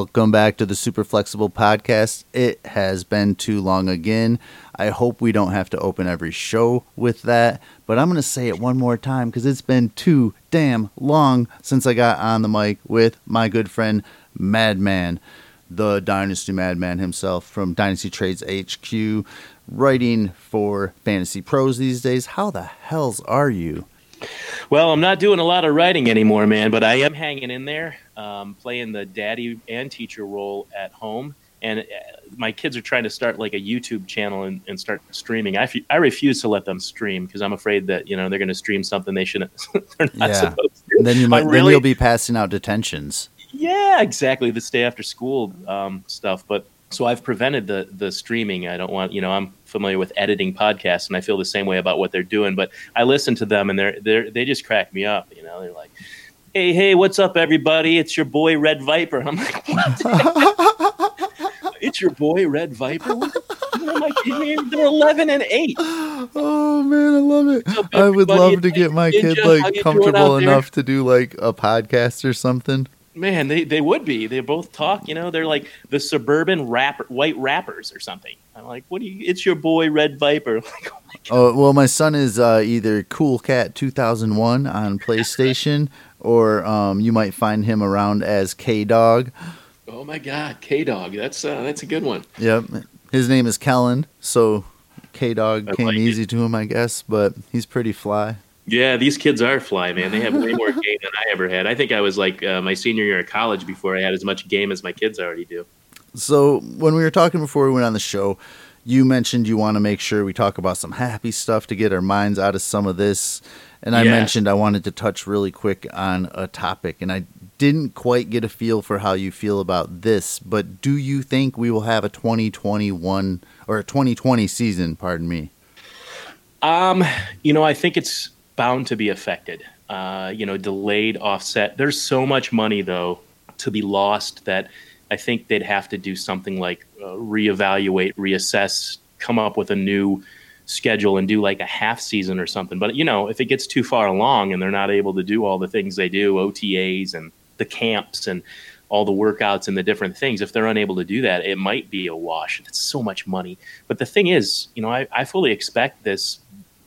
Welcome back to the Super Flexible Podcast. It has been too long again. I hope we don't have to open every show with that, but I'm going to say it one more time because it's been too damn long since I got on the mic with my good friend Madman, the Dynasty Madman himself from Dynasty Trades HQ, writing for Fantasy Pros these days. How the hells are you? Well, I'm not doing a lot of writing anymore, man, but I am hanging in there, um, playing the daddy and teacher role at home. And uh, my kids are trying to start like a YouTube channel and, and start streaming. I, f- I refuse to let them stream because I'm afraid that you know they're going to stream something they shouldn't. they're not Yeah. supposed to. And then you might I'm then really- you'll be passing out detentions. Yeah, exactly. The stay after school um, stuff. But so I've prevented the the streaming. I don't want you know I'm familiar with editing podcasts and I feel the same way about what they're doing. But I listen to them and they're they're they just crack me up. You know, they're like, "Hey, hey, what's up, everybody? It's your boy Red Viper." And I'm like, "What? it's your boy Red Viper." I'm like, "They're 11 and 8. Oh man, I love it. I would love to get my kid like comfortable enough to do like a podcast or something. Man, they, they would be. They both talk, you know, they're like the suburban rapper, white rappers or something. I'm like, what do you, it's your boy Red Viper. Like, oh my God. Oh well, my son is uh, either Cool Cat 2001 on PlayStation, or um, you might find him around as K Dog. Oh my God, K Dog. That's, uh, that's a good one. Yep, his name is Kellen, so K Dog came like it. easy to him, I guess. But he's pretty fly. Yeah, these kids are fly, man. They have way more game than I ever had. I think I was like uh, my senior year of college before I had as much game as my kids already do. So when we were talking before we went on the show, you mentioned you want to make sure we talk about some happy stuff to get our minds out of some of this. And I Yeah. mentioned I wanted to touch really quick on a topic, and I didn't quite get a feel for how you feel about this. But do you think we will have a 2021 or a 2020 season? Pardon me. Um, you know, I think it's bound to be affected. Uh, you know, delayed offset. There's so much money though to be lost that I think they'd have to do something like uh, reevaluate, reassess, come up with a new schedule and do like a half season or something. But you know, if it gets too far along and they're not able to do all the things they do, OTAs and the camps and all the workouts and the different things, if they're unable to do that, it might be a wash. It's so much money. But the thing is, you know, I, I fully expect this,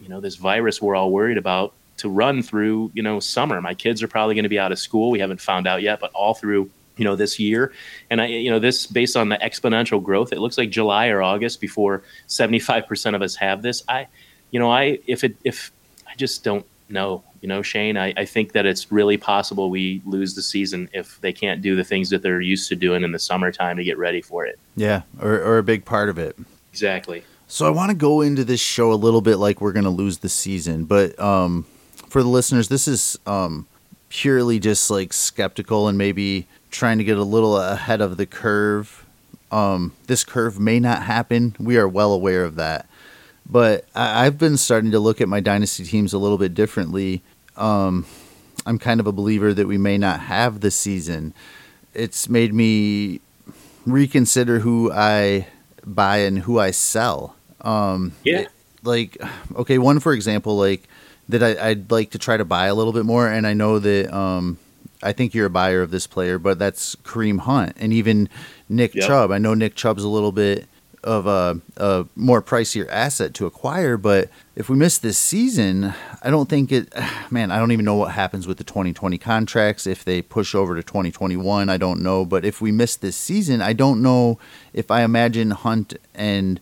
you know, this virus we're all worried about to run through, you know, summer. My kids are probably going to be out of school. We haven't found out yet, but all through, you know, this year. And I, you know, this based on the exponential growth, it looks like July or August before 75% of us have this. I, you know, I, if it, if I just don't know, you know, Shane, I, I think that it's really possible we lose the season if they can't do the things that they're used to doing in the summertime to get ready for it. Yeah, or, or a big part of it. Exactly. So I want to go into this show a little bit like we're going to lose the season, but um, for the listeners, this is um, purely just like skeptical and maybe trying to get a little ahead of the curve. Um, this curve may not happen. We are well aware of that, but I- I've been starting to look at my dynasty teams a little bit differently. Um, I'm kind of a believer that we may not have the season. It's made me reconsider who I buy and who I sell. Um, Yeah. like, okay, one for example, like that I, I'd like to try to buy a little bit more, and I know that um, I think you're a buyer of this player, but that's Kareem Hunt and even Nick Yep. Chubb. I know Nick Chubb's a little bit of a, a more pricier asset to acquire, but if we miss this season, I don't think it. Man, I don't even know what happens with the 2020 contracts. If they push over to 2021, I don't know. But if we miss this season, I don't know if I imagine Hunt and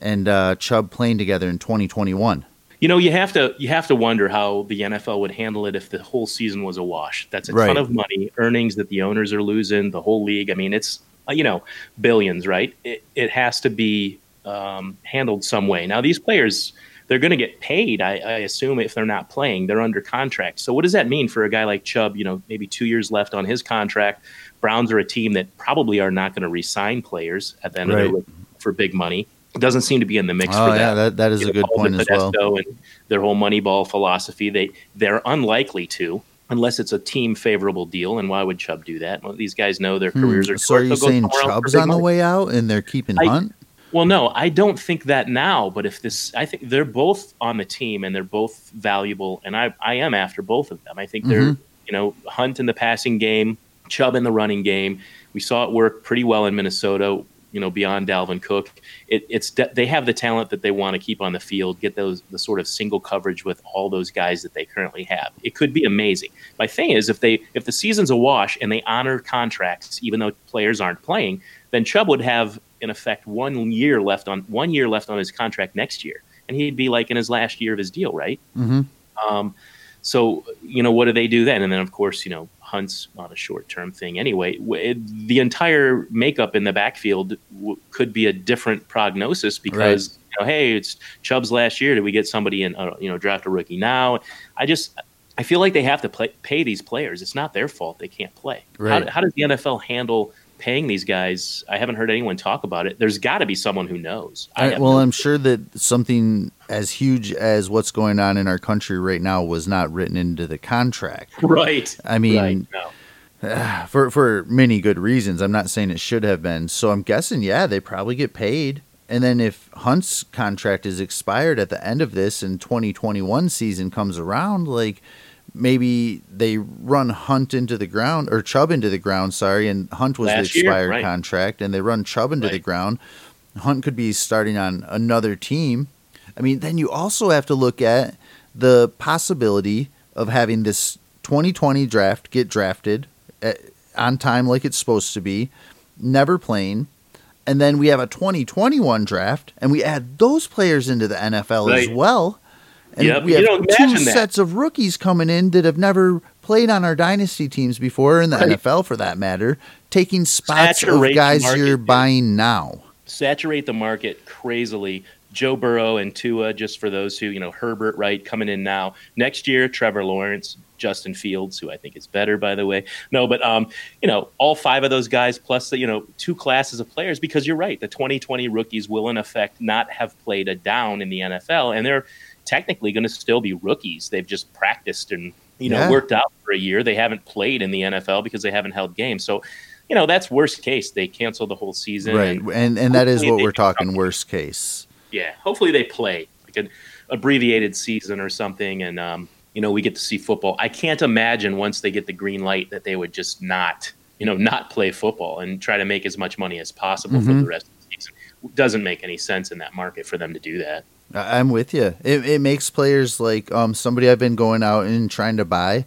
and uh, Chubb playing together in 2021. You know, you have to you have to wonder how the NFL would handle it if the whole season was a wash. That's a Right. ton of money, earnings that the owners are losing, the whole league. I mean, it's uh, you know billions, right? It, it has to be um, handled some way. Now, these players they're going to get paid. I, I assume if they're not playing, they're under contract. So, what does that mean for a guy like Chubb? You know, maybe two years left on his contract. Browns are a team that probably are not going to re-sign players at the end of Right. their rookie for big money. Doesn't seem to be in the mix Oh for that yeah, that that is you a know, good point as well. And their whole Moneyball philosophy, they they're unlikely to unless it's a team favorable deal. And why would Chubb do that? Well, these guys know their Hmm, careers are So are you They'll saying Chubb's on the way out and they're keeping I- Hunt? Well, no, I don't think that now. But if this, I think they're both on the team and they're both valuable, and I I am after both of them. I think they're Mhm. you know Hunt in the passing game Chubb in the running game. We saw it work pretty well in Minnesota. You know, beyond Dalvin Cook, it, it's they have the talent that they want to keep on the field. Get those the sort of single coverage with all those guys that they currently have. It could be amazing. My thing is, if they if the season's a wash and they honor contracts, even though players aren't playing, then Chubb would have in effect one year left on one year left on his contract next year, and he'd be like in his last year of his deal, right? Mm-hmm. Um, so you know, what do they do then? And then of course, you know, Hunt's not a short term thing anyway. The entire makeup in the backfield w- could be a different prognosis because right. you know, hey, it's Chubb's last year. Did we get somebody in? Uh, you know, draft a rookie now? I just I feel like they have to play, pay these players. It's not their fault they can't play. Right. How, how does the NFL handle paying these guys? I haven't heard anyone talk about it. There's got to be someone who knows. I, well, no I'm sure that something as huge as what's going on in our country right now was not written into the contract. Right. I mean, right. No. for for many good reasons. I'm not saying it should have been. So I'm guessing, yeah, they probably get paid. And then if Hunt's contract is expired at the end of this and 2021 season comes around, like maybe they run Hunt into the ground or Chubb into the ground, sorry, and Hunt was Last the expired right. contract, and they run Chubb into right. the ground. Hunt could be starting on another team. I mean, then you also have to look at the possibility of having this 2020 draft get drafted at, on time like it's supposed to be, never playing. And then we have a 2021 draft, and we add those players into the NFL right. as well. And yep. we have two that. sets of rookies coming in that have never played on our dynasty teams before, in the right. NFL for that matter, taking spots Saturate of guys market, you're buying now. Saturate the market crazily. Joe Burrow and Tua, just for those who, you know, Herbert, right, coming in now. Next year, Trevor Lawrence, Justin Fields, who I think is better, by the way. No, but um, you know, all five of those guys plus the you know two classes of players because you're right, the 2020 rookies will in effect not have played a down in the NFL, and they're technically going to still be rookies. They've just practiced and you know yeah. worked out for a year. They haven't played in the NFL because they haven't held games. So you know that's worst case. They cancel the whole season, right? And and, and that is what we're talking worst case. Yeah, hopefully they play like an abbreviated season or something, and um, you know we get to see football. I can't imagine once they get the green light that they would just not you know not play football and try to make as much money as possible mm-hmm. for the rest of the season. It doesn't make any sense in that market for them to do that. I'm with you. It, it makes players like um, somebody I've been going out and trying to buy,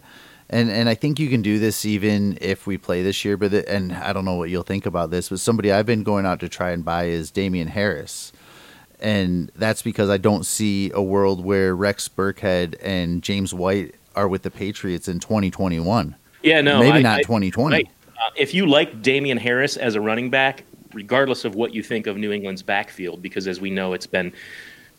and and I think you can do this even if we play this year. But the, and I don't know what you'll think about this, but somebody I've been going out to try and buy is Damien Harris, and that's because I don't see a world where Rex Burkhead and James White are with the Patriots in 2021. Yeah, no, maybe I, not 2020. Right. Uh, if you like Damien Harris as a running back, regardless of what you think of New England's backfield, because as we know, it's been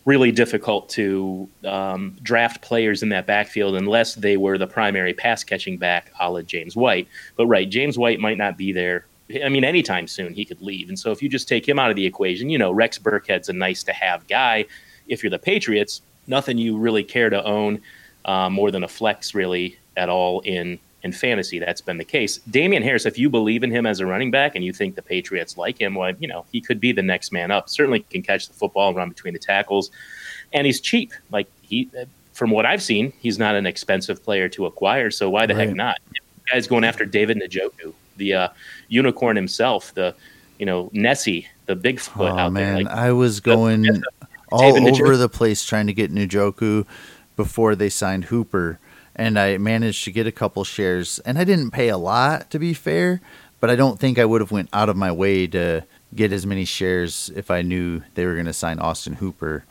really difficult to um, draft players in that backfield unless they were the primary pass catching back, a la James White. But right, James White might not be there. I mean, anytime soon he could leave. And so if you just take him out of the equation, you know, Rex Burkhead's a nice to have guy. If you're the Patriots, nothing you really care to own uh, more than a flex really at all in in fantasy, that's been the case. Damien Harris, if you believe in him as a running back and you think the Patriots like him, well, you know, he could be the next man up. Certainly can catch the football and run between the tackles. And he's cheap. Like he from what I've seen, he's not an expensive player to acquire, so why the right. heck not? guy's going after David Njoku, the uh, unicorn himself, the you know, Nessie, the Bigfoot oh, out man. there. Like, I was going all over the place trying to get Njoku before they signed Hooper and I managed to get a couple shares. And I didn't pay a lot, to be fair, but I don't think I would have went out of my way to get as many shares if I knew they were going to sign Austin Hooper.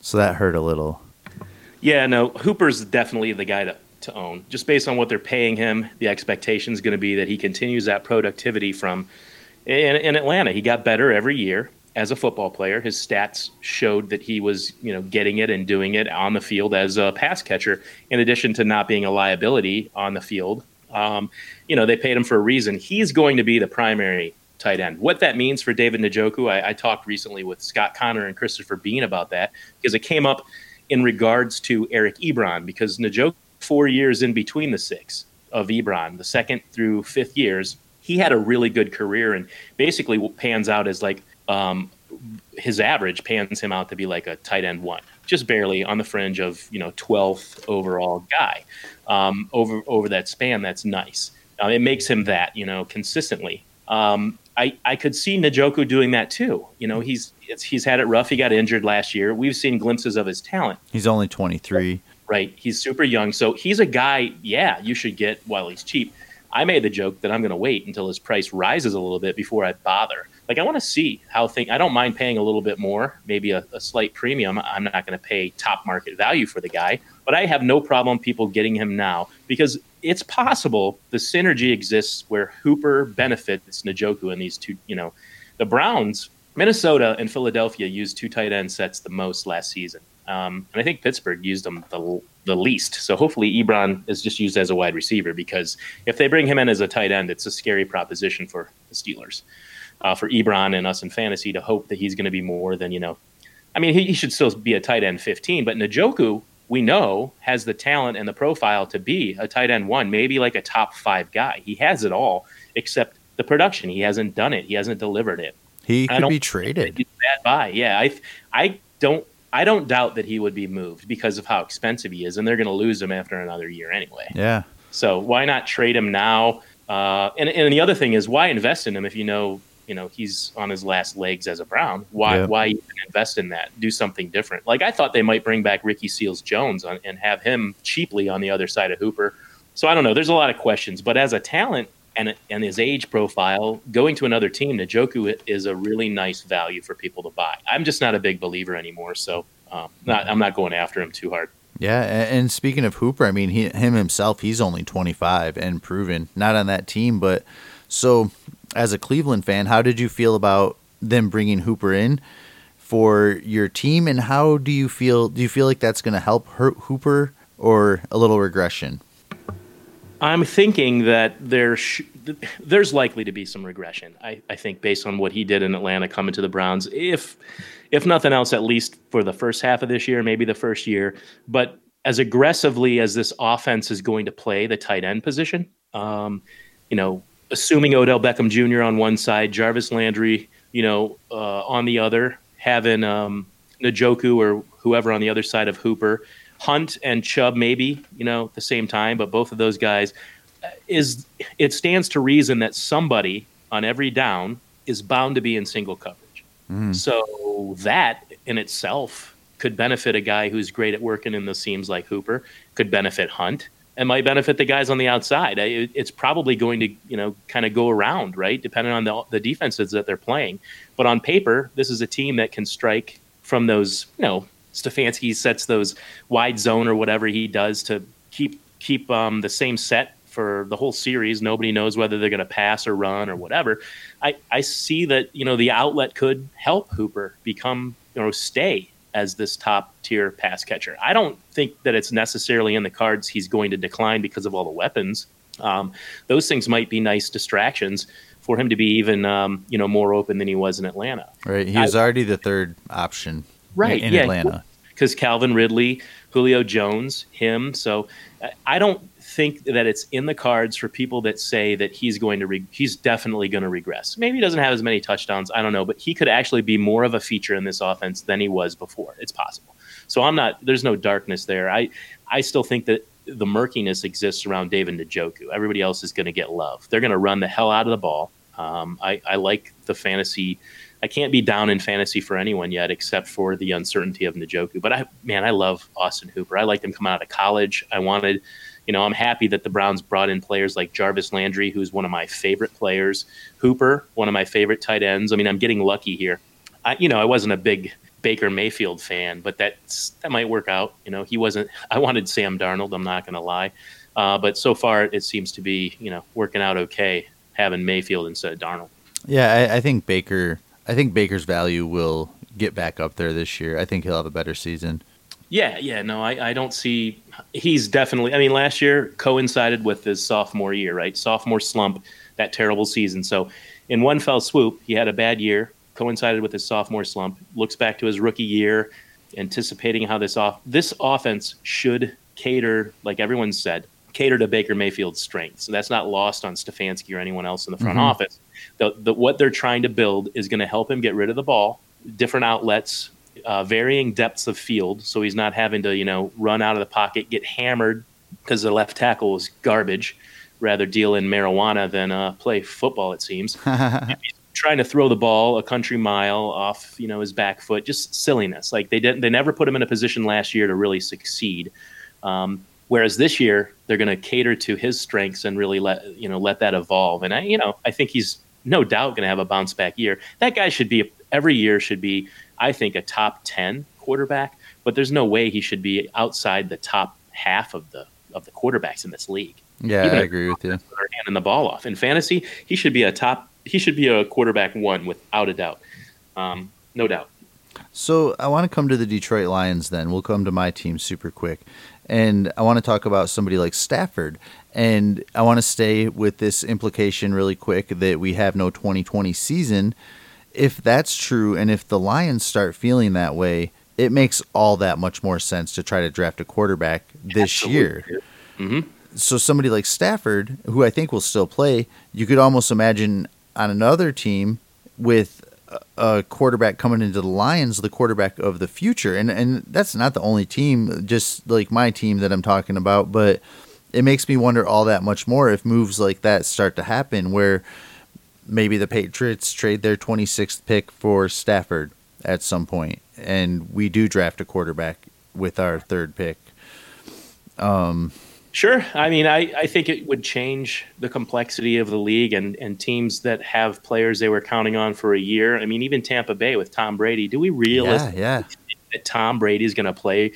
So that hurt a little. Yeah, no, Hooper's definitely the guy to, to own. Just based on what they're paying him, the expectation is going to be that he continues that productivity from in, in Atlanta. He got better every year as a football player. His stats showed that he was, you know, getting it and doing it on the field as a pass catcher, in addition to not being a liability on the field. Um, you know, they paid him for a reason. He's going to be the primary tight end. What that means for David Njoku, I, I talked recently with Scott Connor and Christopher Bean about that because it came up in regards to Eric Ebron because Njoku, four years in between the six of Ebron, the second through fifth years, he had a really good career and basically pans out as like um, his average pans him out to be like a tight end one, just barely on the fringe of you know 12th overall guy. Um, over over that span, that's nice. Uh, it makes him that, you know, consistently. Um, I, I could see Njoku doing that too. You know, he's he's had it rough. He got injured last year. We've seen glimpses of his talent. He's only 23. Right. He's super young. So he's a guy, yeah, you should get while he's cheap. I made the joke that I'm going to wait until his price rises a little bit before I bother. Like I want to see how things. I don't mind paying a little bit more, maybe a, a slight premium. I'm not going to pay top market value for the guy, but I have no problem people getting him now because it's possible the synergy exists where Hooper benefits Njoku and these two. You know, the Browns, Minnesota, and Philadelphia used two tight end sets the most last season. Um, and I think Pittsburgh used them the, the least. So hopefully Ebron is just used as a wide receiver because if they bring him in as a tight end, it's a scary proposition for the Steelers. Uh, for Ebron and us in fantasy to hope that he's going to be more than, you know, I mean, he, he, should still be a tight end 15, but Njoku we know, has the talent and the profile to be a tight end one, maybe like a top five guy. He has it all except the production. He hasn't done it, he hasn't delivered it. He could be traded. Bad buy. Yeah. I, I don't I don't doubt that he would be moved because of how expensive he is, and they're going to lose him after another year anyway. Yeah. So why not trade him now? Uh, and and the other thing is, why invest in him if you know you know he's on his last legs as a Brown? Why yeah. why even invest in that? Do something different. Like I thought they might bring back Ricky Seals Jones on, and have him cheaply on the other side of Hooper. So I don't know. There's a lot of questions, but as a talent, and and his age profile, going to another team, Njoku is a really nice value for people to buy. I'm just not a big believer anymore, so um, not I'm not going after him too hard. Yeah, and speaking of Hooper, I mean, he, him himself, he's only 25 and proven, not on that team, but so as a Cleveland fan, how did you feel about them bringing Hooper in for your team, and how do you feel? Do you feel like that's going to help hurt Hooper or a little regression? I'm thinking that there sh- there's likely to be some regression. I, I think based on what he did in Atlanta coming to the Browns, if if nothing else, at least for the first half of this year, maybe the first year. But as aggressively as this offense is going to play the tight end position, um, you know, assuming Odell Beckham Jr. on one side, Jarvis Landry, you know, uh, on the other, having um, Njoku or whoever on the other side of Hooper Hunt and Chubb maybe, you know, at the same time, but both of those guys uh, is it stands to reason that somebody on every down is bound to be in single coverage. Mm. So that in itself could benefit a guy who's great at working in the seams like Hooper, could benefit Hunt, and might benefit the guys on the outside. It's probably going to, you know, kind of go around, right? Depending on the, the defenses that they're playing. But on paper, this is a team that can strike from those, you know, Stefanski sets those wide zone or whatever he does to keep keep um, the same set for the whole series. Nobody knows whether they're going to pass or run or whatever. I, I see that you know the outlet could help Hooper become you know stay as this top tier pass catcher. I don't think that it's necessarily in the cards he's going to decline because of all the weapons. Um, those things might be nice distractions for him to be even um, you know more open than he was in Atlanta. Right, he was I, already the third option right in, yeah, Atlanta because Calvin Ridley, Julio Jones, him. So I don't think that it's in the cards for people that say that he's going to re- he's definitely going to regress. Maybe he doesn't have as many touchdowns, I don't know, but he could actually be more of a feature in this offense than he was before. It's possible. So I'm not there's no darkness there. I I still think that the murkiness exists around David Njoku. Everybody else is going to get love. They're going to run the hell out of the ball. Um, I, I like the fantasy I can't be down in fantasy for anyone yet, except for the uncertainty of Njoku. But I, man, I love Austin Hooper. I liked him coming out of college. I wanted, you know, I'm happy that the Browns brought in players like Jarvis Landry, who's one of my favorite players. Hooper, one of my favorite tight ends. I mean, I'm getting lucky here. I, you know, I wasn't a big Baker Mayfield fan, but that that might work out. You know, he wasn't. I wanted Sam Darnold. I'm not going to lie, uh, but so far it seems to be, you know, working out okay having Mayfield instead of Darnold. Yeah, I, I think Baker I think Baker's value will get back up there this year. I think he'll have a better season. Yeah, yeah, no, I, I don't see. He's definitely. I mean, last year coincided with his sophomore year, right? Sophomore slump, that terrible season. So, in one fell swoop, he had a bad year, coincided with his sophomore slump. Looks back to his rookie year, anticipating how this off this offense should cater, like everyone said, cater to Baker Mayfield's strengths. So that's not lost on Stefanski or anyone else in the front mm-hmm. office the, the, what they're trying to build is going to help him get rid of the ball, different outlets, uh, varying depths of field, so he's not having to you know run out of the pocket, get hammered because the left tackle is garbage. rather deal in marijuana than uh, play football. It seems. trying to throw the ball a country mile off, you know, his back foot, just silliness. Like they didn't, they never put him in a position last year to really succeed. Um, whereas this year they're going to cater to his strengths and really let you know let that evolve. And I, you know, I think he's no doubt going to have a bounce back year. That guy should be every year should be, I think, a top ten quarterback. But there's no way he should be outside the top half of the of the quarterbacks in this league. Yeah, Even I agree with you. Handing the ball off in fantasy, he should be a top he should be a quarterback one without a doubt, um, no doubt. So I want to come to the Detroit Lions. Then we'll come to my team super quick, and I want to talk about somebody like Stafford. And I want to stay with this implication really quick that we have no 2020 season. If that's true, and if the Lions start feeling that way, it makes all that much more sense to try to draft a quarterback this Absolutely. year. Mm-hmm. So somebody like Stafford, who I think will still play, you could almost imagine on another team with a quarterback coming into the Lions, the quarterback of the future. And and that's not the only team, just like my team that I'm talking about, but it makes me wonder all that much more if moves like that start to happen where maybe the Patriots trade their 26th pick for Stafford at some point and we do draft a quarterback with our third pick. Um Sure. I mean, I, I think it would change the complexity of the league and, and teams that have players they were counting on for a year. I mean, even Tampa Bay with Tom Brady. Do we realize yeah, yeah. that Tom Brady is going to play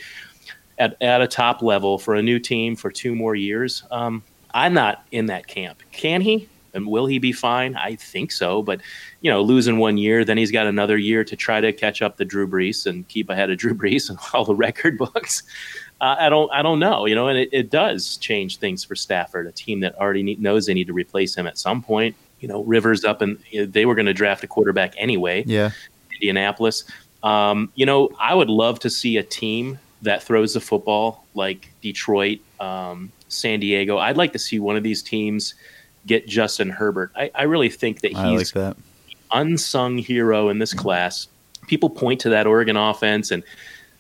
at, at a top level for a new team for two more years? Um, I'm not in that camp. Can he? And will he be fine? I think so. But, you know, losing one year, then he's got another year to try to catch up to Drew Brees and keep ahead of Drew Brees and all the record books uh, I don't I don't know, you know, and it, it does change things for Stafford, a team that already need, knows they need to replace him at some point. You know, Rivers up and they were going to draft a quarterback anyway. Yeah, Indianapolis. Um, you know, I would love to see a team that throws the football like Detroit, um, San Diego. I'd like to see one of these teams get Justin Herbert. I, I really think that he's like that. unsung hero in this class. People point to that Oregon offense and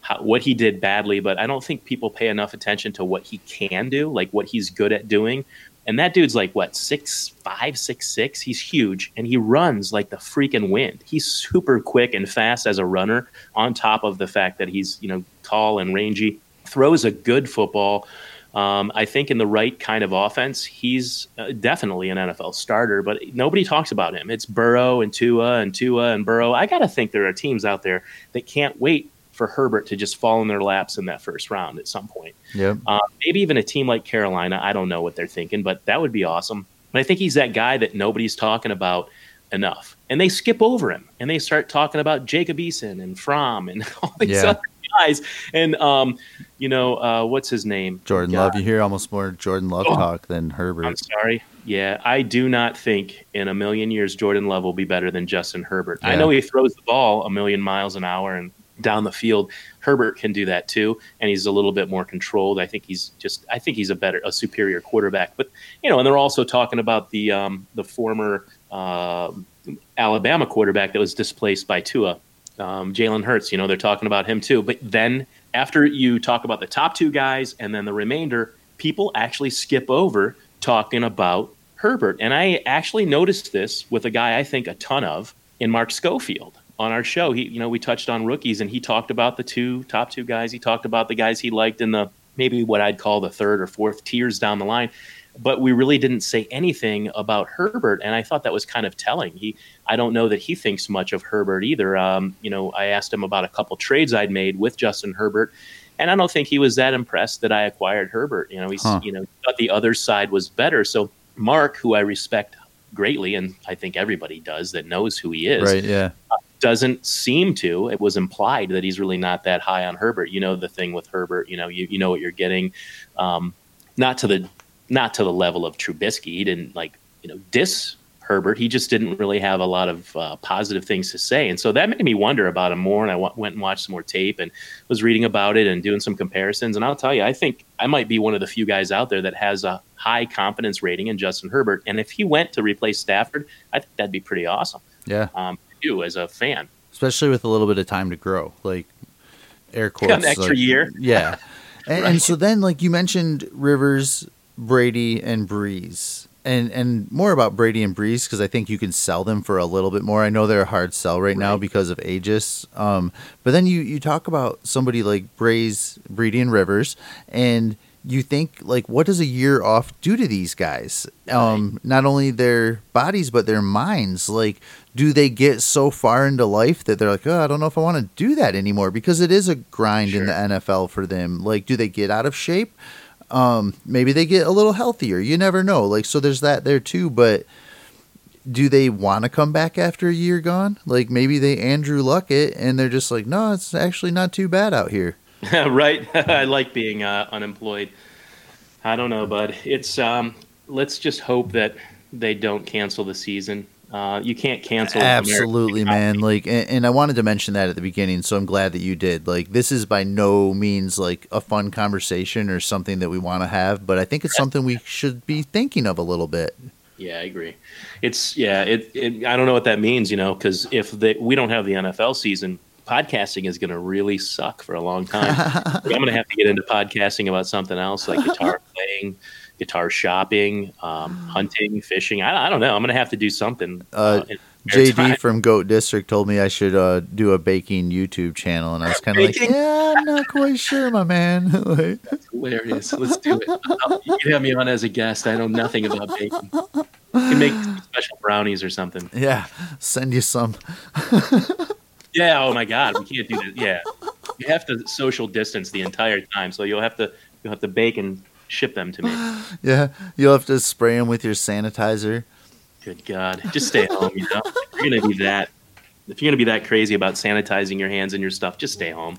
how, what he did badly, but I don't think people pay enough attention to what he can do, like what he's good at doing. And that dude's like what six five, six six. He's huge, and he runs like the freaking wind. He's super quick and fast as a runner. On top of the fact that he's you know tall and rangy, throws a good football. Um, I think in the right kind of offense, he's uh, definitely an NFL starter, but nobody talks about him. It's Burrow and Tua and Tua and Burrow. I got to think there are teams out there that can't wait for Herbert to just fall in their laps in that first round at some point. Yeah. Uh, maybe even a team like Carolina. I don't know what they're thinking, but that would be awesome. But I think he's that guy that nobody's talking about enough. And they skip over him and they start talking about Jacob Eason and Fromm and all these yeah. other guys. And, um, you know, uh, what's his name? Jordan God. Love. You hear almost more Jordan Love oh, talk than Herbert. I'm sorry. Yeah, I do not think in a million years Jordan Love will be better than Justin Herbert. Yeah. I know he throws the ball a million miles an hour and down the field. Herbert can do that too, and he's a little bit more controlled. I think he's just I think he's a better, a superior quarterback. But you know, and they're also talking about the um, the former uh, Alabama quarterback that was displaced by Tua, um, Jalen Hurts. You know, they're talking about him too. But then after you talk about the top two guys and then the remainder, people actually skip over talking about Herbert. And I actually noticed this with a guy I think a ton of in Mark Schofield on our show, he you know we touched on rookies and he talked about the two top two guys. He talked about the guys he liked in the maybe what I'd call the third or fourth tiers down the line. But we really didn't say anything about Herbert, and I thought that was kind of telling. He, I don't know that he thinks much of Herbert either. Um, you know, I asked him about a couple trades I'd made with Justin Herbert, and I don't think he was that impressed that I acquired Herbert. You know, he's, huh. you know, thought the other side was better. So Mark, who I respect greatly, and I think everybody does that knows who he is. Right. Yeah. Uh, doesn't seem to. It was implied that he's really not that high on Herbert. You know the thing with Herbert. You know you, you know what you're getting. Um, not to the not to the level of Trubisky. He didn't like you know diss Herbert. He just didn't really have a lot of uh, positive things to say, and so that made me wonder about him more. And I w- went and watched some more tape and was reading about it and doing some comparisons. And I'll tell you, I think I might be one of the few guys out there that has a high confidence rating in Justin Herbert. And if he went to replace Stafford, I think that'd be pretty awesome. Yeah. Um, you as a fan, especially with a little bit of time to grow, like air quotes, an extra like, year. Yeah, and, right. and, so then, like you mentioned, Rivers Brady and Brees, and and more about Brady and Brees because I think you can sell them for a little bit more. I know they're a hard sell right, now because of Aegis. Um, but then you you talk about somebody like Brees, Brady and Rivers, and you think like what does a year off do to these guys? Um, not only their bodies but their minds. Like, do they get so far into life that they're like, oh, I don't know if I want to do that anymore because it is a grind in the NFL for them. Like, do they get out of shape? Um maybe they get a little healthier you never know like so there's that there too but do they want to come back after a year gone like maybe they andrew luck it and they're just like no it's actually not too bad out here right. I like being uh, unemployed. I don't know, bud. It's um, let's just hope that they don't cancel the season. Uh, you can't cancel. Absolutely man like and, and i wanted to mention that at the beginning so i'm glad that you did like this is by no means like a fun conversation or something that we want to have but i think it's something we should be thinking of a little bit Yeah, I agree. It's yeah. It, it I don't know what that means, you know, because if they, we don't have the NFL season, podcasting is going to really suck for a long time. I'm going to have to get into podcasting about something else like guitar playing, guitar shopping, um, hunting, fishing. I, I don't know. I'm going to have to do something. Uh, in spare JD time. from Goat District told me I should uh, do a baking YouTube channel, and I was kind of like, "Yeah, I'm not quite sure, my man." like, hilarious. Let's do it. I'll- You can have me on as a guest. I know nothing about baking. You can make special brownies or something. yeah, send you some. Yeah. Oh my God, we can't do that. Yeah, you have to social distance the entire time, so you'll have to you'll have to bake and ship them to me. Yeah, you'll have to spray them with your sanitizer. Good God, just stay home. You know, if you're gonna be that. If you're gonna be that crazy about sanitizing your hands and your stuff, just stay home.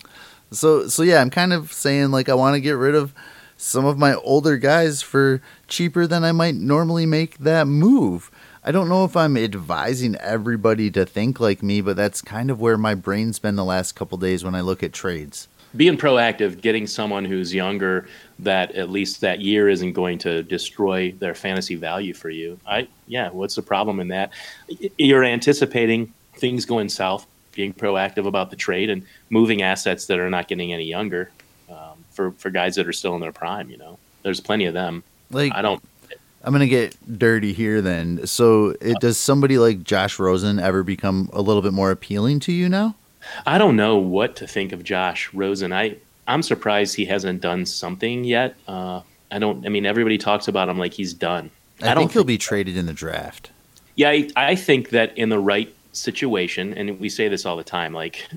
So, so yeah, I'm kind of saying like I want to get rid of some of my older guys for cheaper than I might normally make that move. I don't know if I'm advising everybody to think like me, but that's kind of where my brain's been the last couple days when I look at trades. Being proactive, getting someone who's younger that at least that year isn't going to destroy their fantasy value for you. I yeah, what's the problem in that? You're anticipating things going south, being proactive about the trade and moving assets that are not getting any younger um, for for guys that are still in their prime. You know, there's plenty of them. Like I don't. I'm gonna get dirty here then. So, it, does somebody like Josh Rosen ever become a little bit more appealing to you now? I don't know what to think of Josh Rosen. I I'm surprised he hasn't done something yet. Uh, I don't. I mean, everybody talks about him like he's done. I, don't think he'll be traded in the draft. Yeah, I, I think that in the right situation, and we say this all the time, like,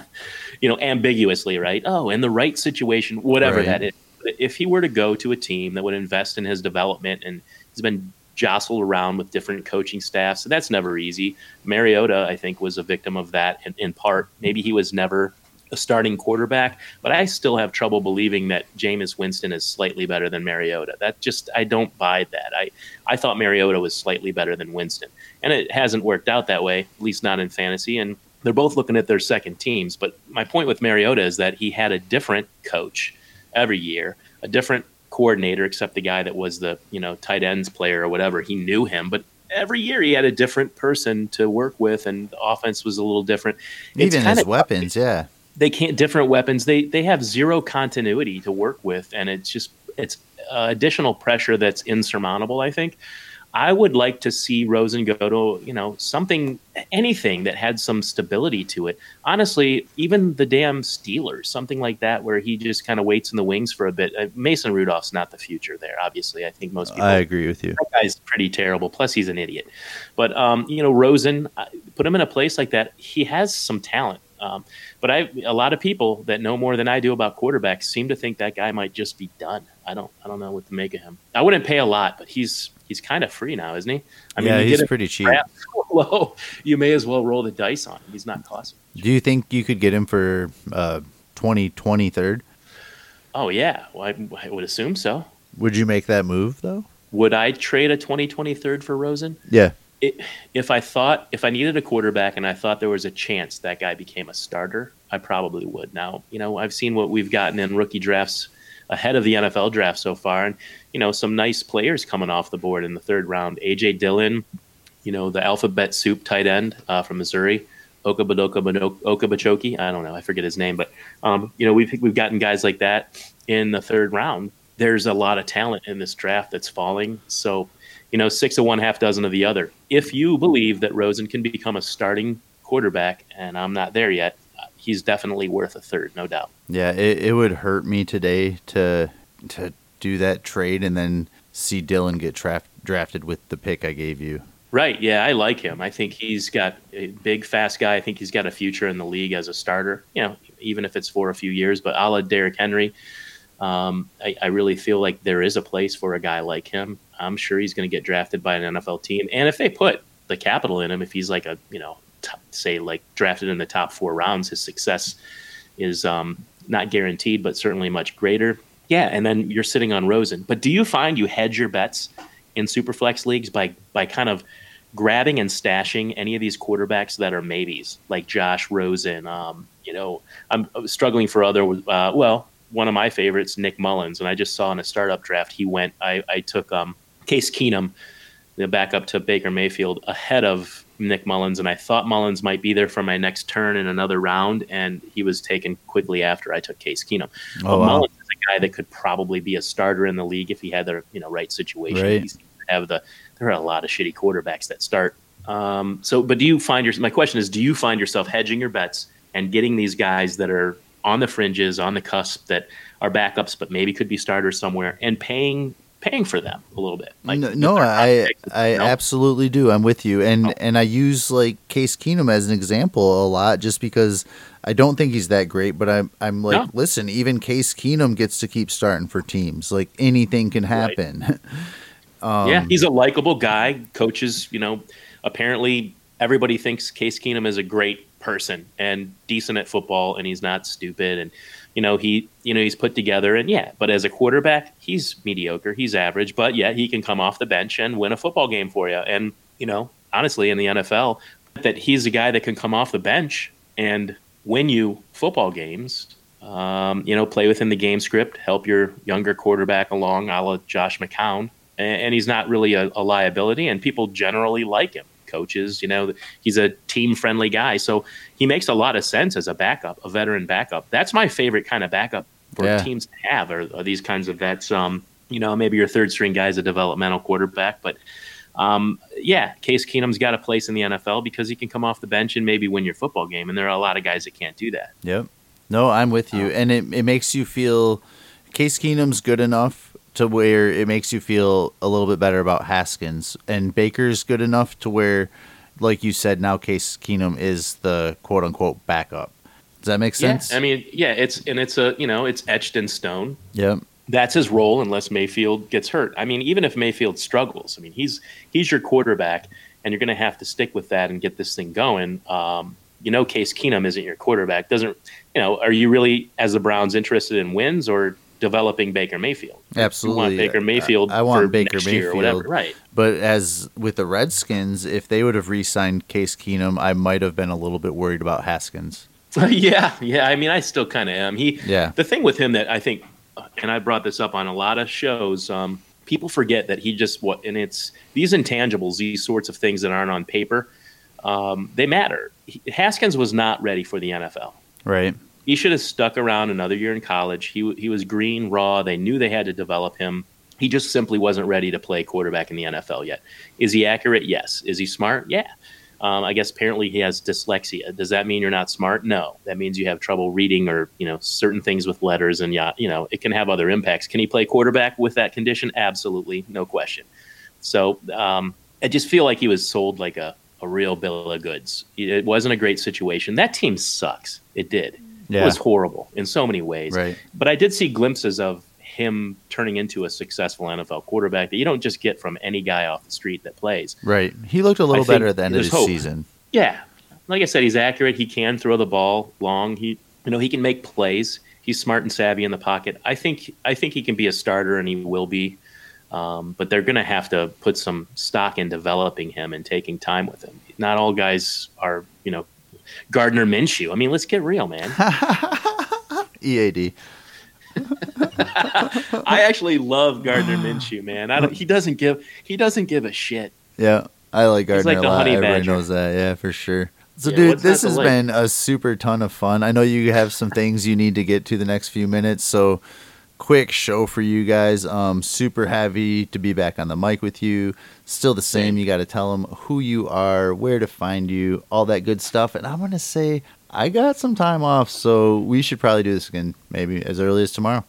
you know, ambiguously, right? Oh, in the right situation, whatever Right. that is. If he were to go to a team that would invest in his development and he's been jostled around with different coaching staffs, so that's never easy. Mariota, I think, was a victim of that in, in part. Maybe he was never a starting quarterback, but I still have trouble believing that Jameis Winston is slightly better than Mariota. That just I don't buy that. I I thought Mariota was slightly better than Winston, and it hasn't worked out that way, at least not in fantasy. And they're both looking at their second teams. But my point with Mariota is that he had a different coach every year, a different coordinator, except the guy that was the you know tight ends player or whatever. He knew him, but every year he had a different person to work with, and the offense was a little different. It's Even his weapons, yeah. they can't different weapons they they have zero continuity to work with and it's just it's uh, additional pressure that's insurmountable i think i would like to see rosen go to you know something anything that had some stability to it honestly even the damn steelers something like that where he just kind of waits in the wings for a bit uh, mason rudolph's not the future there obviously i think most people I agree with you. that guy's pretty terrible. Plus, he's an idiot. But um, you know, Rosen, uh, put him in a place like that. He has some talent. Um, but I, a lot of people that know more than I do about quarterbacks seem to think that guy might just be done. I don't, I don't know what to make of him. I wouldn't pay a lot, but he's he's kind of free now, isn't he? I yeah, you he's pretty cheap. so low, you may as well roll the dice on him. He's not costing. Do you think you could get him for uh, 20, 23rd? Oh yeah, well, I, I would assume so. Would you make that move though? Would I trade a 2023 for Rosen? Yeah. it, if I thought if I needed a quarterback and I thought there was a chance that guy became a starter, I probably would. Now, you know, I've seen what we've gotten in rookie drafts ahead of the NFL draft so far, and you know, some nice players coming off the board in the third round. AJ Dillon, you know, the alphabet soup tight end uh, from Missouri. Okabadoka Okabachoki, I don't know, I forget his name, but um, you know we've we've gotten guys like that in the third round there's a lot of talent in this draft that's falling. So, you know, six of one, half dozen of the other. If you believe that Rosen can become a starting quarterback, and I'm not there yet, he's definitely worth a third, no doubt. Yeah, it, it would hurt me today to to do that trade and then see Dillon get draft, drafted with the pick I gave you. Right. Yeah, I like him. I think he's got a big, fast guy. I think he's got a future in the league as a starter. You know, even if it's for a few years. But a la Derrick Henry, um, I, I, really feel like there is a place for a guy like him. I'm sure he's going to get drafted by an NFL team, and if they put the capital in him, if he's like a you know, top, say like drafted in the top four rounds, his success is um, not guaranteed, but certainly much greater. Yeah, and then you're sitting on Rosen. But do you find you hedge your bets in superflex leagues by by kind of grabbing and stashing any of these quarterbacks that are maybes, like Josh Rosen? Um, you know, I'm struggling for other. Uh, well, one of my favorites, Nick Mullens, and I just saw in a startup draft he went. I, I took um, Case Keenum, the backup to Baker Mayfield, ahead of Nick Mullens, and I thought Mullens might be there for my next turn in another round, and he was taken quickly after I took Case Keenum. Oh, but wow. Mullens is a guy that could probably be a starter in the league if he had the you know right situation. Right. He's have the there are a lot of shitty quarterbacks that start. Um, so, but do you find your my question is, do you find yourself hedging your bets and getting these guys that are on the fringes, on the cusp, that are backups, but maybe could be starters somewhere, and paying paying for them a little bit. Like, no, no I I you know? absolutely do. I'm with you, and oh. and I use like Case Keenum as an example a lot, just because I don't think he's that great. But I'm I'm like, no. listen, even Case Keenum gets to keep starting for teams. Like anything can happen. Right. um, yeah, he's a likable guy. Coaches, you know, apparently everybody thinks Case Keenum is a great person and decent at football and he's not stupid and you know he you know he's put together and yeah but as a quarterback he's mediocre he's average but yeah he can come off the bench and win a football game for you. And you know honestly in the NFL that he's a guy that can come off the bench and win you football games um, you know play within the game script help your younger quarterback along a la Josh McCown. And, and he's not really a, a liability and people generally like him coaches. You know, he's a team friendly guy. So he makes a lot of sense as a backup, a veteran backup. That's my favorite kind of backup for yeah. teams to have are, are, these kinds of vets. Um, you know, maybe your third string guy is a developmental quarterback, but um, yeah, Case Keenum's got a place in the NFL because he can come off the bench and maybe win your football game. And there are a lot of guys that can't do that. Yep. No, I'm with you. Um, and it, it makes you feel Case Keenum's good enough to where it makes you feel a little bit better about Haskins. And Baker's good enough to where, like you said, now Case Keenum is the quote unquote backup. Does that make sense? Yeah, I mean, yeah, it's and it's a you know it's etched in stone. Yep. That's his role unless Mayfield gets hurt. I mean, even if Mayfield struggles, I mean he's he's your quarterback, and you're going to have to stick with that and get this thing going. Um, you know, Case Keenum isn't your quarterback. Doesn't you know? Are you really, as the Browns, interested in wins, or developing Baker Mayfield. Absolutely, you want Baker Mayfield. I, I want Baker Mayfield, whatever, right? But as with the Redskins, if they would have re-signed Case Keenum, I might have been a little bit worried about Haskins. yeah, yeah. I mean, I still kind of am. He, yeah. The thing with him that I think, and I brought this up on a lot of shows. Um, people forget that he just what, and it's these intangibles, these sorts of things that aren't on paper. Um, they matter. He, Haskins was not ready for the NFL. Right he should have stuck around another year in college. He he was green, raw. They knew they had to develop him. He just simply wasn't ready to play quarterback in the NFL yet. Is he accurate? Yes. Is he smart? Yeah. Um, I guess apparently he has dyslexia. Does that mean you're not smart? No. That means you have trouble reading or you know certain things with letters, and yeah, you know it can have other impacts. Can he play quarterback with that condition? Absolutely, no question. So um, I just feel like he was sold like a a real bill of goods. It wasn't a great situation. That team sucks. It did yeah. was horrible in so many ways. Right. But I did see glimpses of him turning into a successful NFL quarterback that you don't just get from any guy off the street that plays. Right. He looked a little better at the end of the hope. season. Yeah. Like I said, he's accurate. He can throw the ball long. He you know, he can make plays. He's smart and savvy in the pocket. I think I think he can be a starter and he will be. Um, but they're going to have to put some stock in developing him and taking time with him. Not all guys are, you know, Gardner Minshew. I mean, let's get real, man. EAD. I actually love Gardner Minshew, man. I don't, he doesn't give he doesn't give a shit. Yeah, I like Gardner like a lot. Everybody badger. knows that. Yeah, for sure. So, yeah, dude, this has like? been a super ton of fun. I know you have some things you need to get to the next few minutes, so quick show for you guys. Um, super happy to be back on the mic with you. Still the same. You got to tell them who you are, where to find you, all that good stuff. And I'm gonna say I got some time off, so we should probably do this again, maybe as early as tomorrow.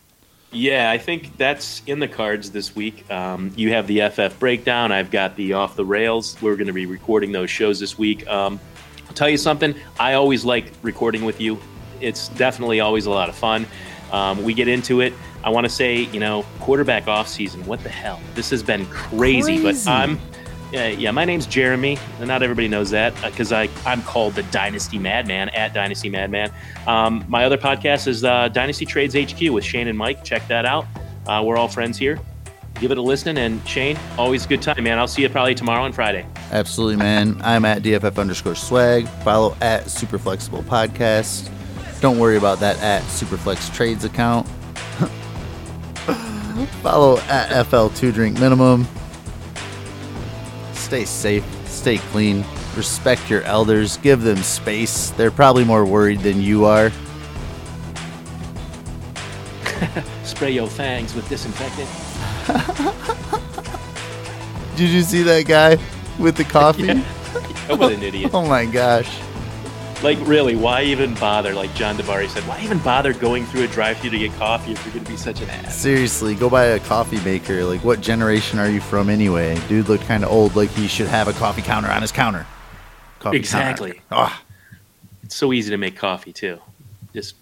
Yeah, I think that's in the cards this week. Um, you have the FF breakdown. I've got the off the rails. We're going to be recording those shows this week. Um, I'll tell you something. I always like recording with you. It's definitely always a lot of fun. Um, we get into it. I want to say, you know, quarterback off season. What the hell? This has been crazy. Crazy. But I'm, yeah, yeah. My name's Jeremy. Not everybody knows that because I I'm called the Dynasty Madman at Dynasty Madman. Um, my other podcast is uh, Dynasty Trades HQ with Shane and Mike. Check that out. Uh, we're all friends here. Give it a listen. And Shane, always a good time, man. I'll see you probably tomorrow and Friday. Absolutely, man. I'm at DFF underscore swag. Follow at Super Flexible Podcast. Don't worry about that at Superflex Trades account. Follow at FL2 Drink Minimum. Stay safe, stay clean, respect your elders, give them space. They're probably more worried than you are. Spray your fangs with disinfectant. Did you see that guy with the coffee? Yeah. what an idiot. Oh my gosh. Like, really, why even bother? Like John DeBari said, why even bother going through a drive thru to get coffee if you're going to be such an ass? Seriously, go buy a coffee maker. Like, what generation are you from anyway? Dude looked kind of old, like he should have a coffee counter on his counter. Coffee Exactly. Counter. Ah, It's so easy to make coffee, too. Just